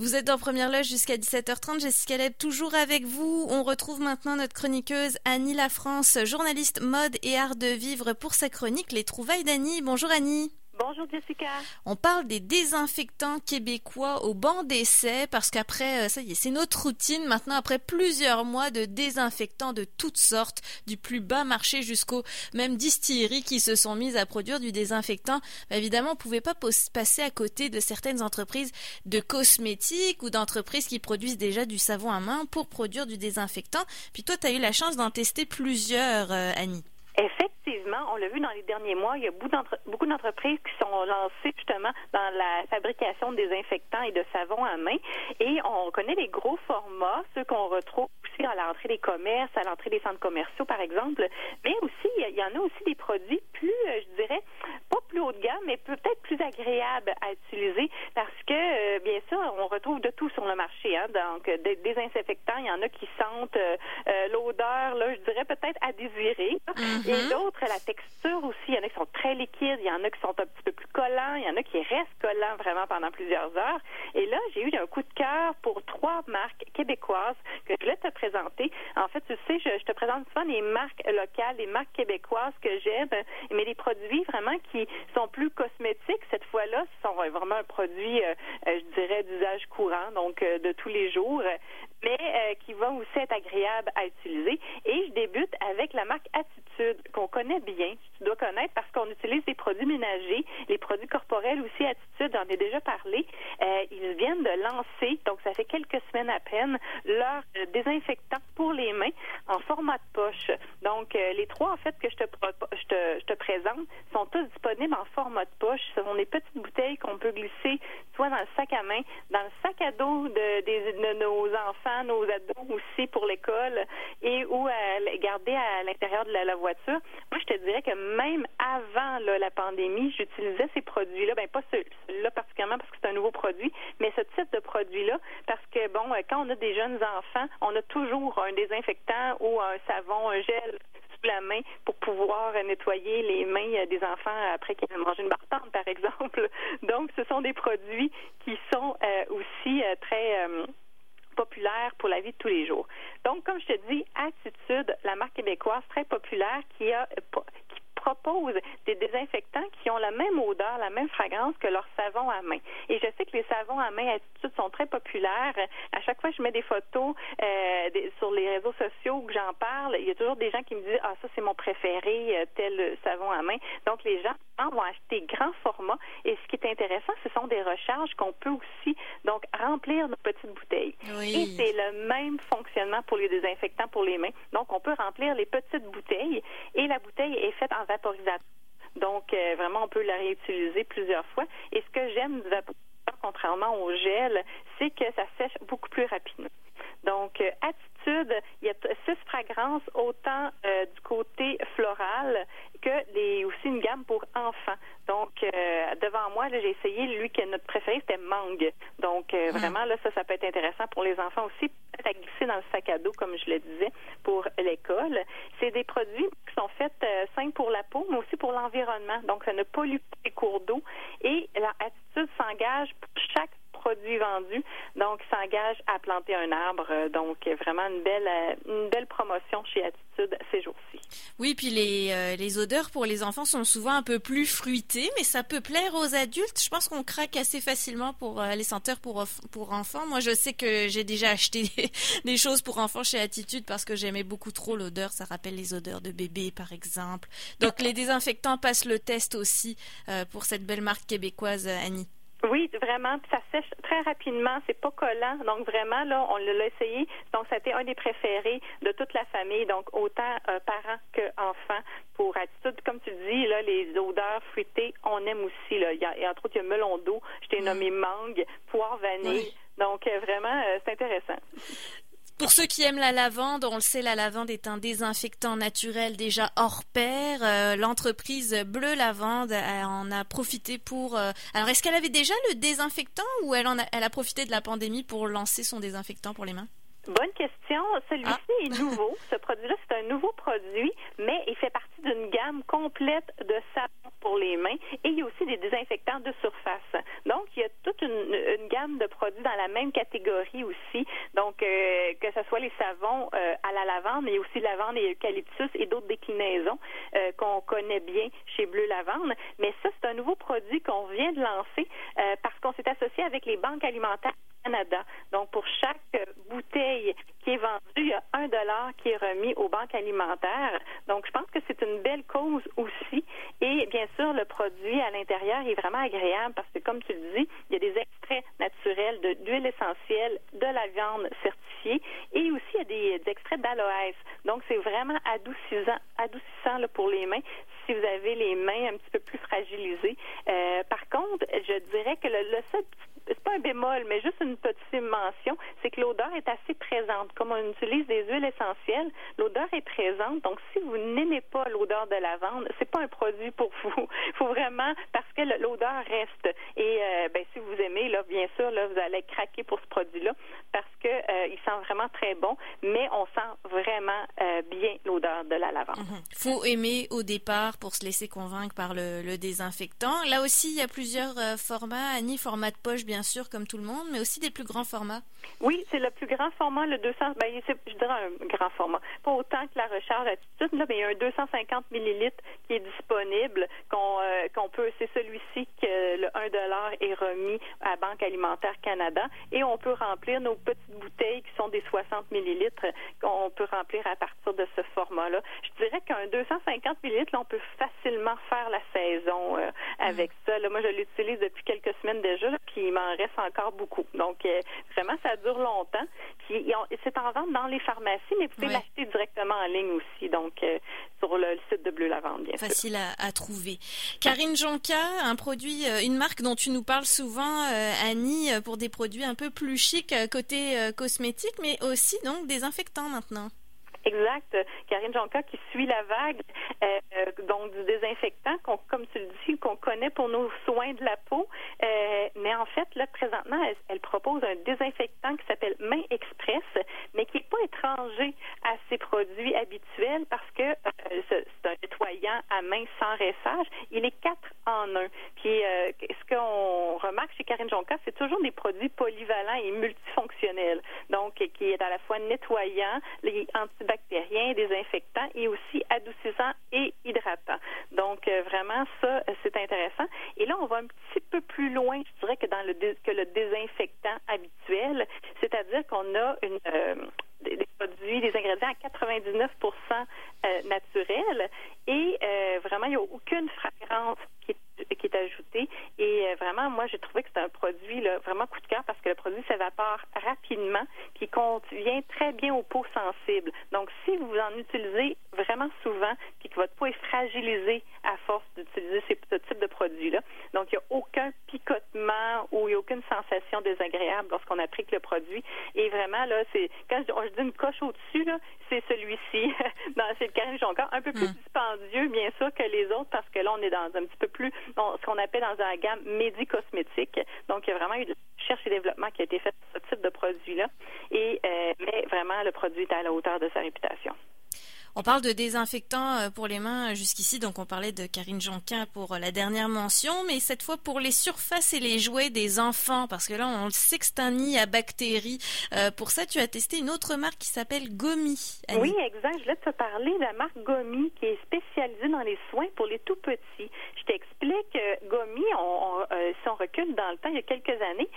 Vous êtes en première loge jusqu'à 17h30. Jessica Leb, toujours avec vous. On retrouve maintenant notre chroniqueuse Annie Lafrance, journaliste mode et art de vivre pour sa chronique Les Trouvailles d'Annie. Bonjour Annie. Bonjour Jessica. On parle des désinfectants québécois au banc d'essai parce qu'après, euh, ça y est, c'est notre routine maintenant après plusieurs mois de désinfectants de toutes sortes, du plus bas marché jusqu'aux même distilleries qui se sont mises à produire du désinfectant. Bah, évidemment, on pouvait pas passer à côté de certaines entreprises de cosmétiques ou d'entreprises qui produisent déjà du savon à main pour produire du désinfectant. Puis toi, tu as eu la chance d'en tester plusieurs, euh, Annie. Effectivement, on l'a vu dans les derniers mois, il y a beaucoup d'entreprises qui sont lancées justement dans la fabrication de désinfectants et de savons à main. Et on connaît les gros formats, ceux qu'on retrouve aussi à l'entrée des commerces, à l'entrée des centres commerciaux, par exemple. Mais aussi, il y en a aussi des produits plus, euh, je dirais, pas plus haut de gamme, mais peut-être plus agréables à utiliser parce que, euh, bien sûr, on retrouve de tout sur le marché. Hein. Donc, des désinfectants, il y en a qui sentent euh, l'odeur, là, je dirais peut-être à désirer. Mm-hmm. Et mm-hmm. d'autres, la texture aussi. Il y en a qui sont très liquides, il y en a qui sont un petit peu plus collants, il y en a qui restent collants vraiment pendant plusieurs heures. Et là, j'ai eu un coup de cœur pour trois marques québécoises que je voulais te présenter. En fait, tu sais, je, te présente souvent les marques locales, les marques québécoises que j'aime, mais les produits vraiment qui sont plus cosmétiques. Cette fois-là, ce sont vraiment un produit, euh, euh, je dirais, d'usage courant, donc euh, de tous les jours, mais qui va aussi être agréable à utiliser. Et je débute avec la marque Attitude qu'on connaît bien, tu dois connaître parce qu'on utilise des produits ménagers, les produits corporels aussi, Attitude, j'en ai déjà parlé. Ils viennent de lancer, donc ça fait quelques semaines à peine, leur désinfectant pour les mains en format de poche. Donc, les trois, en fait, que je te, je te, je te présente sont tous disponibles en format de poche. Ce sont des petites bouteilles qu'on peut glisser soit dans le sac à main, dans le sac à dos de, nos enfants, nos ados aussi pour l'école et ou garder à l'intérieur de la voiture. Moi, je te dirais que même avant la pandémie, j'utilisais ces produits-là. Ben pas celui-là particulièrement parce que c'est un nouveau produit, mais ce type de produit-là parce que bon, euh, quand on a des jeunes enfants, on a toujours un désinfectant ou un savon, un gel sous la main pouvoir nettoyer les mains euh, des enfants après qu'ils aient mangé une bartende, par exemple. Donc, ce sont des produits qui sont euh, aussi très populaire pour la vie de tous les jours. Donc, comme je te dis, Attitude, la marque québécoise très populaire qui a qui propose des désinfectants qui ont la même odeur, la même fragrance que leur savon à main. Et je sais que les savons à main Attitude sont très populaires. À chaque fois que je mets des photos euh, sur les réseaux sociaux où j'en parle, il y a toujours des gens qui me disent ah ça c'est mon préféré euh, tel savon à main. Donc les gens vont acheter grand format. Et ce qui est intéressant, ce sont des recharges qu'on peut aussi donc remplir nos petites bouteilles. Et c'est le même fonctionnement pour les désinfectants pour les mains. Donc on peut remplir les petites bouteilles et la bouteille est faite en vaporisateur. Donc euh, vraiment on peut la réutiliser plusieurs fois. Et ce que j'aime du vaporisateur, contrairement au gel, c'est que ça sèche beaucoup plus rapidement. Donc, euh, attitude, il y a six fragrances, autant euh, du côté floral que les, aussi une gamme pour enfants. Donc, euh, devant moi, j'ai essayé, lui, que notre préféré, c'était mangue. Donc, hmm. vraiment, là, ça, ça peut être intéressant pour les enfants aussi, peut-être à glisser dans le sac à dos, comme je le disais, pour l'école. C'est des produits faits simples pour la peau, mais aussi pour l'environnement. Donc, ça ne pollue pas les cours d'eau. Et la attitude s'engage pour chaque produits vendus. Donc, s'engage à planter un arbre. Euh, donc, vraiment une belle, euh, une belle promotion chez Attitude ces jours-ci. Oui, puis les, euh, les odeurs pour les enfants sont souvent un peu plus fruitées, mais ça peut plaire aux adultes. Je pense qu'on craque assez facilement pour les senteurs pour, pour enfants. Moi, je sais que j'ai déjà acheté des, choses pour enfants chez Attitude parce que j'aimais beaucoup trop l'odeur. Ça rappelle les odeurs de bébé, par exemple. Donc, les désinfectants passent le test aussi pour cette belle marque québécoise, Annie. Oui, vraiment. Ça sèche très rapidement. C'est pas collant. Donc vraiment, là, on l'a essayé. Donc, ça a été un des préférés de toute la famille. Donc, autant euh, parents qu'enfants pour attitude. Comme tu dis, là, les odeurs fruitées, on aime aussi. Là. Il y a, et entre autres, il y a melon d'eau. Je t'ai nommé mangue, poire vanille. Donc, euh, vraiment, euh, c'est intéressant. Pour ceux qui aiment la lavande, on le sait, la lavande est un désinfectant naturel déjà hors pair. Euh, l'entreprise Bleu Lavande en a profité pour. Euh, alors, est-ce qu'elle avait déjà le désinfectant ou elle, en a, elle a profité de la pandémie pour lancer son désinfectant pour les mains? Bonne question. Celui-ci ah. est nouveau. Ce produit-là, c'est un nouveau produit, mais il fait partie d'une gamme complète de savons pour les mains et il y a aussi des désinfectants de surface. Donc, il y a toute une, de produits dans la même catégorie aussi. Donc, euh, que ce soit les savons euh, à la lavande, mais aussi lavande et eucalyptus et d'autres déclinaisons euh, qu'on connaît bien chez Bleu Lavande. Mais ça, c'est un nouveau produit qu'on vient de lancer parce qu'on s'est associé avec les banques alimentaires Canada. Donc, pour chaque bouteille qui est vendue, il y a un dollar qui est remis aux banques alimentaires. Donc, je pense que c'est une belle cause aussi. Et bien sûr, le produit à l'intérieur est vraiment agréable parce que, comme tu le dis, il y a des d'huile essentielle, de la viande certifiée et aussi il y a des, extraits d'aloès. Donc, c'est vraiment adoucissant, pour les mains si vous avez les mains un petit peu plus fragilisées. Euh, par contre, je dirais que le, le seul c'est un bémol, mais juste une petite mention, c'est que l'odeur est assez présente. Comme on utilise des huiles essentielles, l'odeur est présente. Donc, si vous n'aimez pas l'odeur de lavande, c'est pas un produit pour vous. Il faut vraiment, parce que l'odeur reste. Et euh, ben, si vous aimez, là, bien sûr, là, vous allez craquer pour ce produit-là parce que euh, il sent vraiment très bon, mais on sent vraiment euh, bien l'odeur de la lavande. Il faut aimer au départ pour se laisser convaincre par le, le désinfectant. Là aussi, il y a plusieurs formats. Annie, format de poche, bien sûr, comme tout le monde, mais aussi des plus grands formats. Oui, c'est le plus grand format, le 200, ben, je dirais un grand format. Pas autant que la recharge attitude, là, mais il y a un 250 millilitres qui est disponible, qu'on euh, qu'on peut, c'est celui-ci que le 1 dollar est remis à Banque alimentaire Canada, et on peut remplir nos petites bouteilles qui sont des 60 millilitres, qu'on peut remplir à partir de ce format-là. Je dirais qu'un 250 millilitres, là, on peut facilement faire la saison euh, avec mm. ça. Là, moi, je l'utilise depuis quelques semaines déjà, puis il m'en reste encore beaucoup. Donc, euh, vraiment, ça dure longtemps. c'est en vente dans les pharmacies, mais vous pouvez l'acheter directement en ligne aussi. Donc, euh, sur le, site de Bleu Lavande, bien Facile À, trouver. Karine Jonca, un produit, euh, une marque dont tu nous parles souvent, Annie, pour des produits un peu plus chics côté cosmétique, mais aussi donc désinfectants maintenant. Exact. Karine Jonca qui suit la vague, euh, donc du désinfectant, comme tu le dis, qu'on connaît pour nos soins de la peau. Euh, mais en fait, là, présentement, elle, propose un désinfectant qui s'appelle Main Express, mais qui n'est pas étranger à ses produits habituels parce que euh, c'est un nettoyant à main sans rinçage. Il est quatre en un. Puis, ce qu'on remarque chez Karine Jonca, c'est toujours des produits polyvalents et multifonctionnels. Donc, qui est à la fois nettoyant, les antibactériens, bactériens, désinfectants et aussi adoucissants et hydratants. Donc, euh, vraiment, ça, euh, c'est intéressant. Et là, on va un petit peu plus loin, je dirais, que dans le, que le désinfectant habituel, c'est-à-dire qu'on a euh, des, produits, des ingrédients à 99% naturels et vraiment, il n'y a aucune fragrance qui est, qui est ajoutée. Et vraiment, moi, j'ai trouvé que c'est un produit là, vraiment coup de cœur parce que le produit s'évapore rapidement, qui convient très bien aux peaux sensibles. Donc, si vous en utilisez vraiment souvent, puis que votre peau est fragilisée à force d'utiliser ce type de produit-là, donc il n'y a aucun picotement ou aucune sensation désagréable lorsqu'on applique le produit. Et vraiment, là, c'est quand je, dis une coche au-dessus, là, c'est celui-ci. c'est le Carré encore un peu plus mm. dispendieux, bien sûr, que les autres, parce que là, on est dans un petit peu plus, ce qu'on appelle dans un gamme médicosmétique. Donc, il y a vraiment eu de recherche et développement qui a été fait pour ce type de produit-là. Et, euh, mais vraiment, le produit est à la hauteur de sa réputation. On parle de désinfectant euh, pour les mains jusqu'ici, donc on parlait de Karine Jonquin pour euh, la dernière mention, mais cette fois pour les surfaces et les jouets des enfants, parce que là on le sait que c'est un nid à bactéries. Euh, pour ça, tu as testé une autre marque qui s'appelle Gomi. Oui, exact. Je voulais te parler de la marque Gomi qui est spécialisée dans les soins pour les tout petits. Je t'explique, Gomi, on, si on recule dans le temps, il y a quelques années,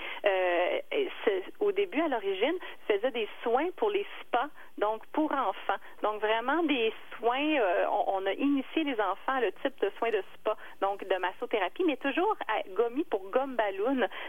au début, à l'origine, faisait des soins pour les spas, donc pour enfants. Donc vraiment des soins, euh, on, a initié les enfants à le type de soins de spa, donc de massothérapie, mais toujours à gommi pour gomme.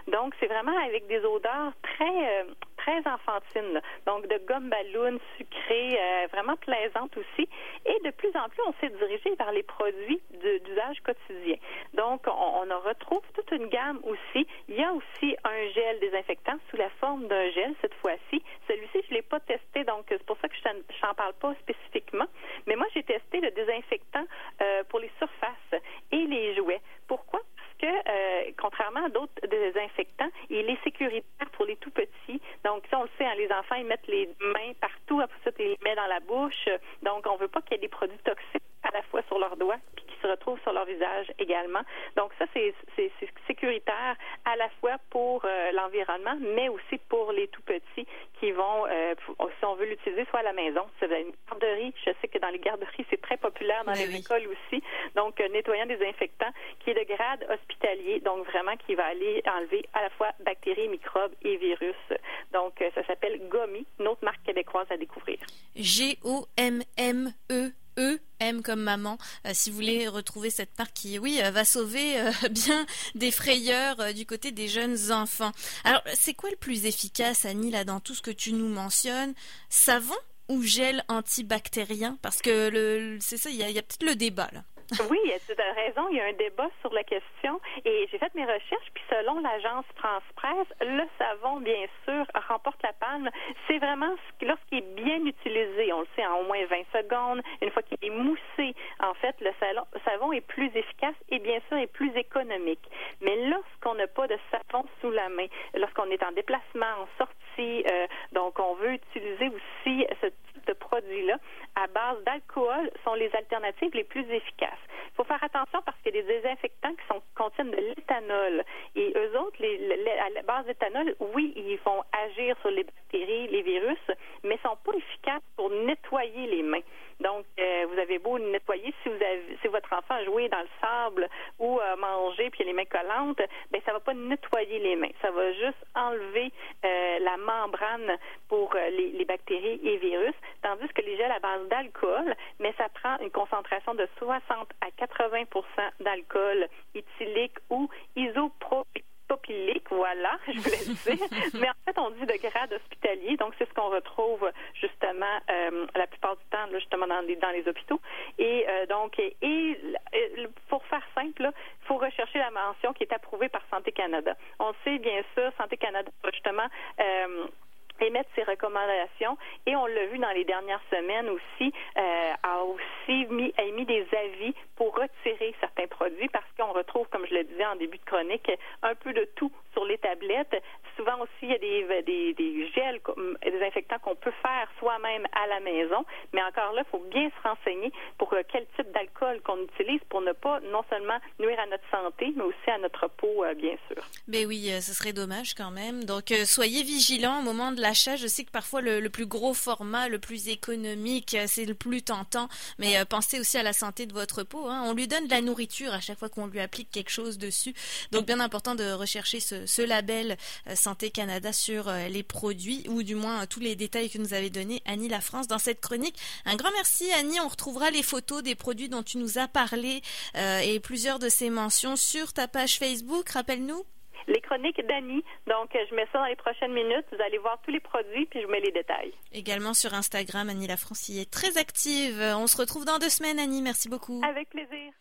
Donc, c'est vraiment avec des odeurs très, très enfantines. Donc, de gomme ballon sucrée, euh, vraiment plaisante aussi. Et de plus en plus, on s'est dirigé vers les produits d'usage quotidien. Donc, on, on retrouve toute une gamme aussi. Il y a aussi un gel désinfectant sous la forme d'un gel cette fois-ci. Celui-ci, je ne l'ai pas testé, donc c'est pour ça que je n'en parle pas spécifiquement. Mais moi, j'ai testé le désinfectant euh, pour les surfaces et les jouets. Pourquoi? Parce que, euh, contrairement à d'autres désinfectants, il est sécuritaire pour les tout petits. Donc, ça, on le sait, hein, les enfants, ils mettent les mains partout, après ça, ils les mettent dans la bouche. Donc, on ne veut pas qu'il y ait des produits toxiques à la fois sur leurs doigts puis se retrouvent sur leur visage également. Donc ça, c'est sécuritaire à la fois pour euh, l'environnement, mais aussi pour les tout petits qui vont, euh, si on veut l'utiliser, soit à la maison, c'est une garderie. Je sais que dans les garderies, c'est très populaire dans ben les écoles aussi. Donc, nettoyant désinfectant qui est de grade hospitalier, donc vraiment qui va aller enlever à la fois bactéries, microbes et virus. Donc, ça s'appelle GOMI, une autre marque québécoise à découvrir. G-O-M-M-E. E, M comme maman, euh, si vous voulez retrouver cette marque qui, oui, euh, va sauver euh, bien des frayeurs du côté des jeunes enfants. Alors, c'est quoi le plus efficace, Annie, là, dans tout ce que tu nous mentionnes? Savon ou gel antibactérien? Parce que c'est ça, il y a, a peut-être le débat, là. Oui, tu as raison. Il y a un débat sur la question et j'ai fait mes recherches. Puis selon l'agence France Presse, le savon, bien sûr, remporte la palme. C'est vraiment lorsqu'il est bien utilisé. On le sait en au moins 20 secondes. Une fois qu'il est moussé, en fait, le savon est plus efficace et bien sûr est plus économique. Mais lorsqu'on n'a pas de savon sous la main, lorsqu'on est en déplacement, en sortie, euh, donc on veut utiliser aussi ce type de produit-là à base d'alcool sont les alternatives les plus efficaces. Il faut faire attention parce qu'il y a des désinfectants qui contiennent de l'éthanol. Et eux autres, à base d'éthanol, oui, ils vont agir sur les bactéries, les virus, mais ne sont pas efficaces pour nettoyer les mains. Donc, euh, vous avez beau nettoyer, si votre enfant a joué dans le sable ou a mangé puis les mains collantes, ben ça va pas nettoyer les mains. Ça va juste enlever euh, la membrane pour euh, les, les, bactéries et virus, tandis que les gels à base d'alcool, mais ça prend une concentration de 60 à 80% d'alcool éthylique ou isopropylique voilà, je voulais dire. Mais en fait, on dit de grade hospitalier, donc c'est ce qu'on retrouve justement euh, la plupart du temps, justement dans les, dans les hôpitaux. Et euh, donc, et, pour faire simple, il faut rechercher la mention qui est approuvée par Santé Canada. On sait bien sûr, Santé Canada, justement, euh, émettre ses recommandations. Et on l'a vu dans les dernières semaines aussi euh, a aussi mis, a émis des avis pour retirer certains produits parce qu'on retrouve comme je le disais en début de chronique un peu de tout sur les tablettes. Souvent aussi il y a des, des, des gels des infectants qu'on peut faire soi-même à la maison. Mais encore là il faut bien se renseigner pour euh, quel type d'alcool qu'on utilise pour ne pas non seulement nuire à notre santé mais aussi à notre peau euh, bien sûr. Ben oui ce serait dommage quand même. Donc soyez vigilants au moment de la je sais que parfois le, plus gros format, le plus économique, euh, c'est le plus tentant, mais euh, pensez aussi à la santé de votre peau. Hein. On lui donne de la nourriture à chaque fois qu'on lui applique quelque chose dessus. Donc bien important de rechercher ce, label euh, Santé Canada sur les produits, ou du moins tous les détails que nous avez donnés Annie La France dans cette chronique. Un grand merci Annie, on retrouvera les photos des produits dont tu nous as parlé et plusieurs de ces mentions sur ta page Facebook. Rappelle-nous les chroniques d'Annie. Donc, je mets ça dans les prochaines minutes. Vous allez voir tous les produits, puis je mets les détails. Également sur Instagram, Annie La est très active. On se retrouve dans deux semaines, Annie. Merci beaucoup. Avec plaisir.